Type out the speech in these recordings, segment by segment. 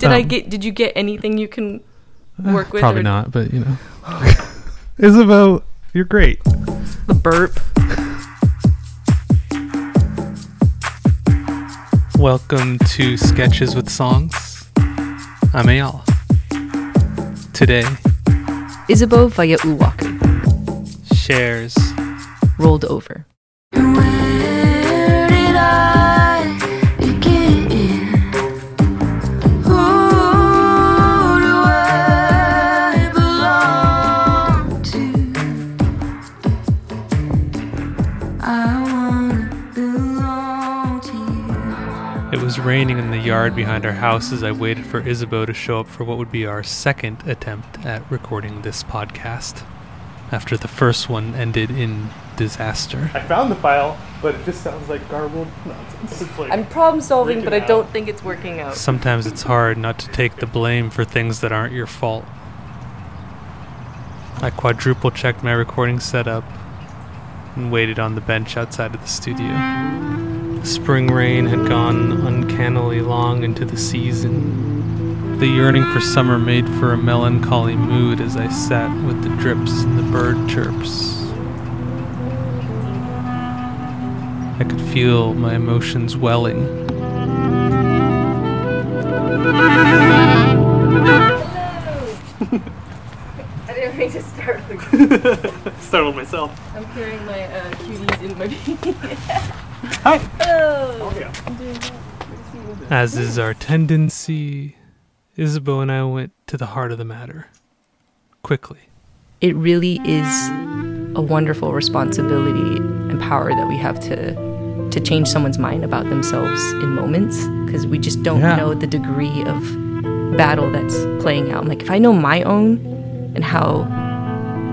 Did I Um, get? Did you get anything you can work with? Probably or not, but you know. Isabel, you're great. The burp. Welcome to Sketches with Songs. I'm Ayala. Today Isabeau Waiaʻu Walker. shares Rolled over. Raining in the yard behind our house as I waited for Isabeau to show up for what would be our second attempt at recording this podcast. After the first one ended in disaster. I found the file, but it just sounds like garbled nonsense. It's like, I'm problem solving, but I don't think it's working out. Sometimes it's hard not to take the blame for things that aren't your fault. I quadruple checked my recording setup and waited on the bench outside of the studio. The spring rain had gone uncannily long into the season. The yearning for summer made for a melancholy mood as I sat with the drips and the bird chirps. I could feel my emotions welling. I didn't mean to start. With, startled myself. I'm carrying my uh, cuties in my baby. Hi. Hello. Yeah. As is our tendency, Isabeau and I went to the heart of the matter. Quickly. It really is a wonderful responsibility and power that we have to to change someone's mind about themselves in moments because we just don't Yeah. know the degree of battle that's playing out. Like if I know my own and how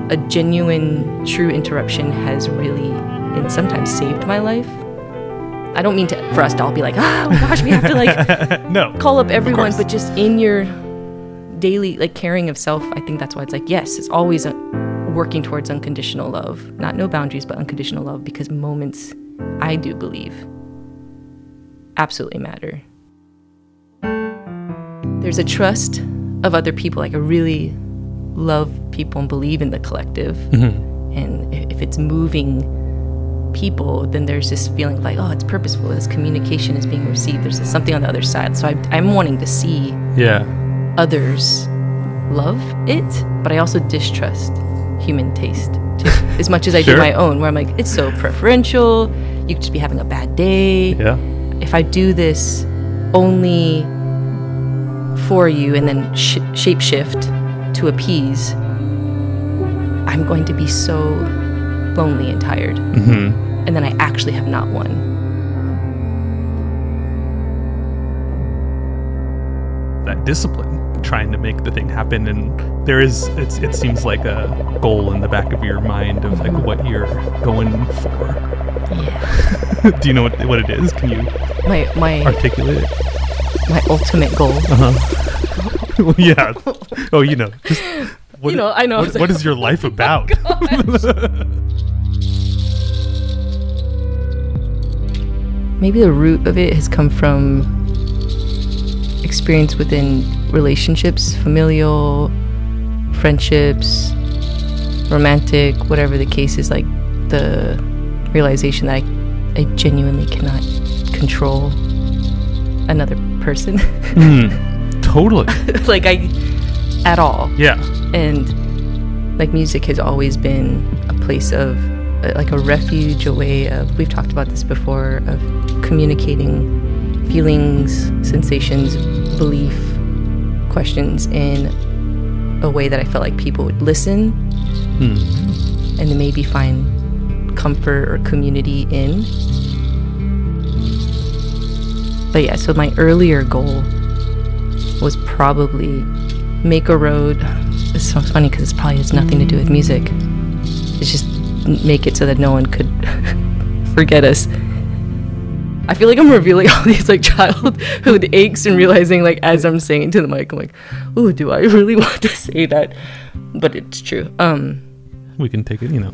a genuine true interruption has really and sometimes saved my life. I don't mean to for us to all be like, ah, oh gosh, we have to like No. call up everyone, but just in your daily like caring of self, I think that's why it's like yes, it's always working towards unconditional love, not no boundaries, but unconditional love because moments, I do believe, absolutely matter. There's a trust of other people, like I really love people and believe in the collective, mm-hmm. and if it's moving people, then there's this feeling like, oh, it's purposeful. This communication is being received. There's something on the other side. So I, I'm wanting to see Yeah. others love it, but I also distrust human taste too, as much as I Sure. do my own, where I'm like, it's so preferential. You could just be having a bad day. Yeah. If I do this only for you and then sh- shape shift to appease, I'm going to be so lonely and tired. Mm-hmm. And then I actually have not won. That discipline, trying to make the thing happen, and there is it seems like a goal in the back of your mind of like what you're going for. Yeah. Do you know what what it is? Can you My my articulate it? my ultimate goal. Uh Well, yeah. Oh, you know. Just, what, You know, I know. What, what is your life about? Maybe the root of it has come from experience within relationships, familial, friendships, romantic, whatever the case is, like the realization that I, I genuinely cannot control another person. Hmm. totally. like I at all. Yeah. and like music has always been a place of like a refuge a way of we've talked about this before of communicating feelings sensations belief questions in a way that i felt like people would listen Hmm. and then maybe find comfort or community in. But yeah so my earlier goal was probably make a road. It's so funny because it probably has nothing to do with music. It's just make it so that no one could forget us i feel like i'm revealing all these like childhood aches and realizing like as i'm saying it to the mic i'm like oh do i really want to say that but it's true um We can take it, you know.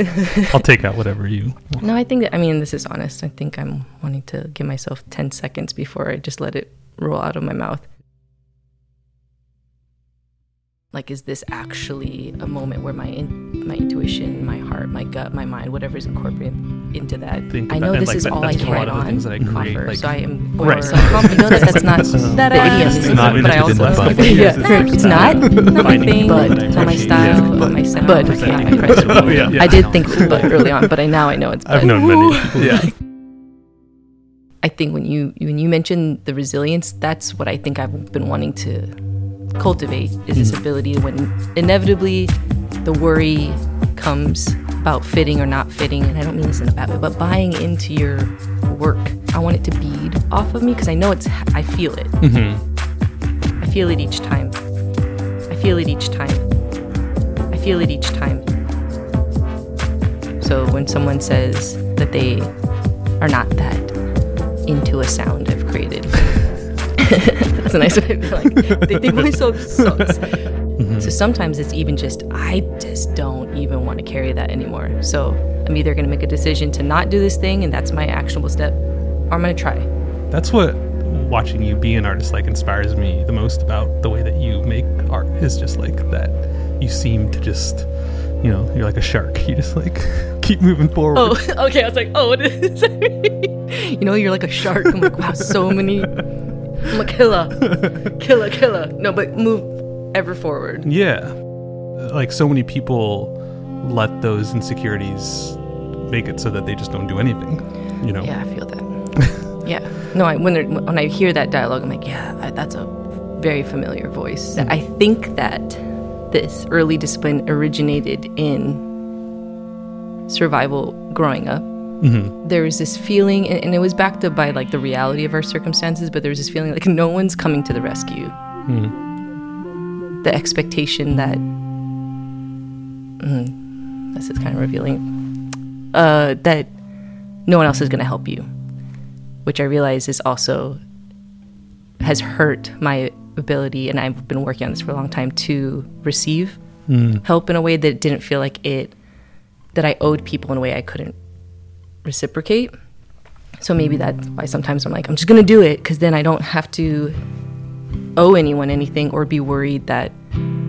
I'll take out whatever you. No, I think that I mean this is honest. I think I'm wanting to give myself 10 seconds before I just let it roll out of my mouth. Like is this actually a moment where my in, my intuition my heart my gut my mind whatever is incorporated into that i know this like, is that- all i can lot of on things that I create, offer like- so i am Right. right. self-confident know that that's not that idiom not but i also yeah, it's not not my thing but I not my style but my sound But- yeah, presenting I pressed people. it. Yeah. I did think but early on but i now i know it's I've but. known many. Yeah. I think when you when you mentioned the resilience, that's what I think I've been wanting to cultivate is this ability when inevitably the worry comes about fitting or not fitting, and I don't mean this in a bad way, but buying into your work. I want it to bead off of me because I know it's I feel it. Mm-hmm. I feel it each time. I feel it each time. I feel it each time. So when someone says that they are not that into a sound I've created, that's a nice way to be like, they think my song sucks. Mm-hmm. So sometimes it's even just, I just don't even want to carry that anymore. So I'm either going to make a decision to not do this thing, and that's my actionable step, or I'm going to try. That's what watching you be an artist like inspires me the most about the way that you make art is just like that you seem to just you know you're like a shark you just like keep moving forward Oh, okay. I was like, oh, what is you know, you're like a shark. I'm like, wow, so many. I'm a killer, killer, killer. No, but move ever forward. yeah like so many people let those insecurities make it so that they just don't do anything you know Yeah, I feel that. yeah. No, I, when when I hear that dialogue, I'm like, yeah, I, that's a very familiar voice. Mm. I think that this early discipline originated in survival growing up. Mhm. There was this feeling, and, it was backed up by like the reality of our circumstances, but there was this feeling like no one's coming to the rescue. Mhm. The expectation that mm, this is kind of revealing uh, that no one else is going to help you, which I realize is also has hurt my ability, and I've been working on this for a long time to receive Mm. help in a way that didn't feel like it that I owed people in a way I couldn't reciprocate. So maybe that's why sometimes I'm like, I'm just gonna do it because then I don't have to owe anyone anything or be worried that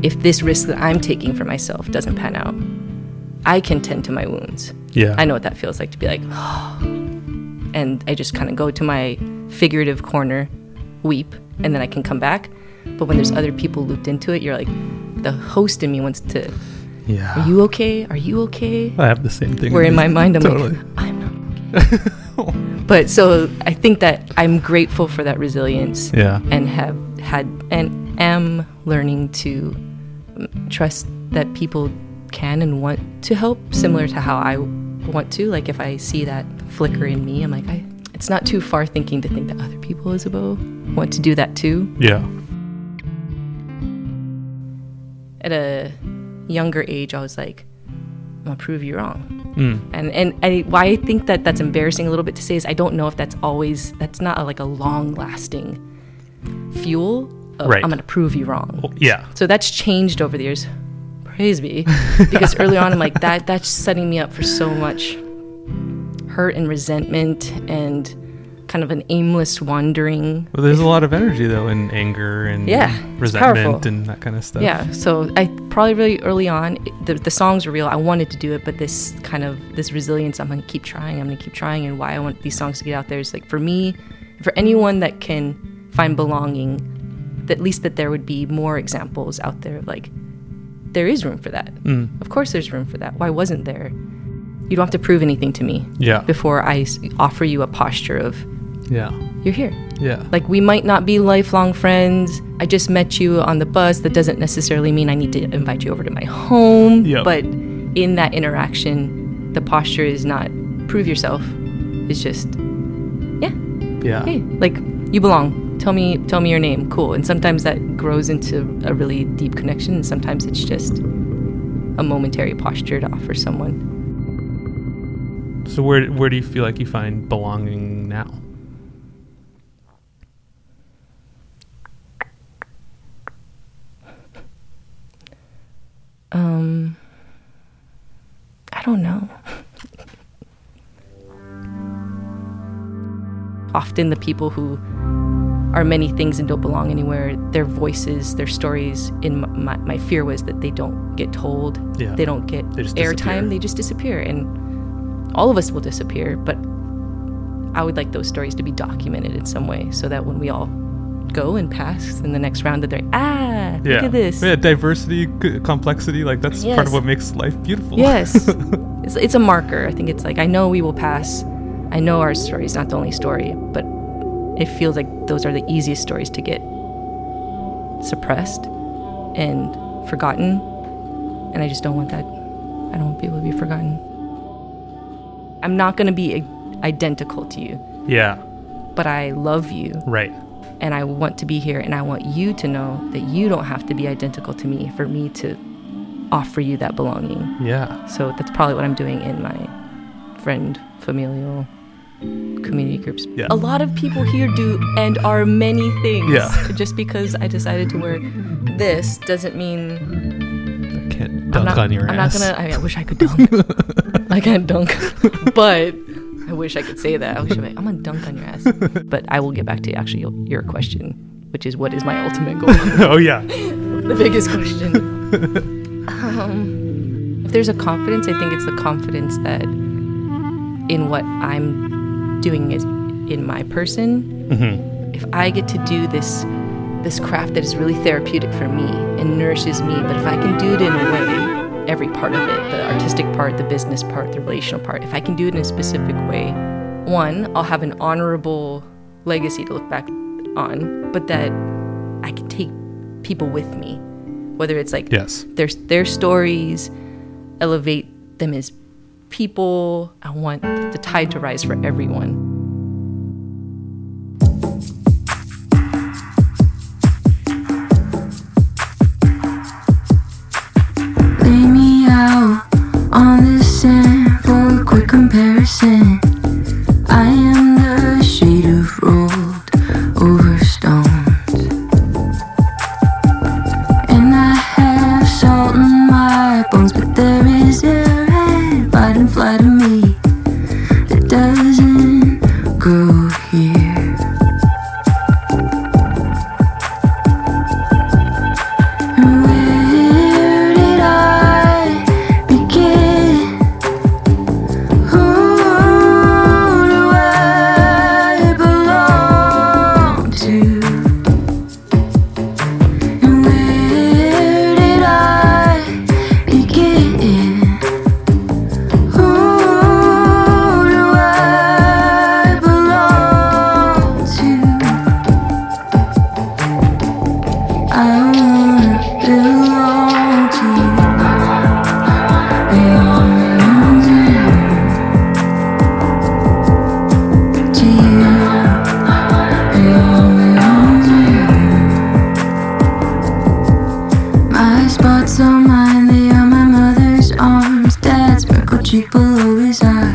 if this risk that I'm taking for myself doesn't pan out, I can tend to my wounds. yeah I know what that feels like to be like, and I just kind of go to my figurative corner, weep, and then I can come back. But when there's other people looped into it, you're like, the host in me wants to, yeah are you okay? Are you okay? i have the same thing Where in my mind, I'm totally like, I'm. but so I think that I'm grateful for that resilience yeah. and have had and am learning to trust that people can and want to help similar to how I want to. Like if I see that flicker in me I'm like I it's not too far thinking to think that other people Isabeau want to do that too. Yeah. At a younger age I was like I'm gonna prove you wrong mm. and and I, why I think that that's embarrassing a little bit to say is I don't know if that's always that's not a, like a long lasting fuel of Right. I'm gonna prove you wrong Well, yeah So that's changed over the years. Praise be. Because early on I'm like that that's setting me up for so much hurt and resentment and kind of an aimless wandering. well, there's a lot of energy though in anger and Yeah, resentment and that kind of stuff Yeah. So I probably really early on the, the songs were real. I wanted to do it, but this kind of this resilience, I'm gonna keep trying, I'm gonna keep trying and why I want these songs to get out there is like for me, for anyone that can find belonging, at least that there would be more examples out there of like there is room for that. Mm. Of course, there's room for that. Why wasn't there? You don't have to prove anything to me yeah before I offer you a posture of yeah you're here. yeah Like we might not be lifelong friends. I just met you on the bus. That doesn't necessarily mean I need to invite you over to my home. Yep. But in that interaction, the posture is not prove yourself. It's just yeah Yeah. hey, like you belong. Tell me, tell me your name. Cool. And sometimes that grows into a really deep connection, and sometimes it's just a momentary posture to offer someone. So where where do you feel like you find belonging now? Um, I don't know. Often the people who are many things and don't belong anywhere. Their voices, their stories. In my, my fear was that they don't get told. Yeah. They don't get They just disappear. airtime. They just disappear, and all of us will disappear. But I would like those stories to be documented in some way, so that when we all go and pass in the next round, that they're ah, Yeah. look at this. Yeah, diversity, c- complexity, like that's part of what makes life beautiful. Yes. it's, it's a marker. I think it's like, I know we will pass. I know our story is not the only story, but it feels like those are the easiest stories to get suppressed and forgotten. And I just don't want that. I don't want people to be forgotten. I'm not going to be identical to you, yeah. but I love you Right. and I want to be here and I want you to know that you don't have to be identical to me for me to offer you that belonging. Yeah. So that's probably what I'm doing in my friend, familial, community groups. Yeah. A lot of people here do and are many things. Yeah. Just because I decided to wear this doesn't mean I can't I'm dunk not, on your I'm ass. not gonna. I, mean, I wish I could dunk. I can't dunk, but I wish I could say that. I wish like, I'm gonna dunk on your ass. But I will get back to actually your, your question, which is what is my ultimate goal? oh yeah. the biggest question. Um, if there's a confidence, I think it's the confidence that in what I'm doing is in my person. hmm If I get to do this this craft that is really therapeutic for me and nourishes me, but if I can do it in a way, every part of it, the artistic part, the business part, the relational part, if I can do it in a specific way, one, I'll have an honorable legacy to look back on, but that I can take people with me. Whether it's like Yes. their their stories, elevate them as people. I want the tide to rise for everyone. Dad's always cheek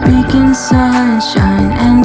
speaking sunshine and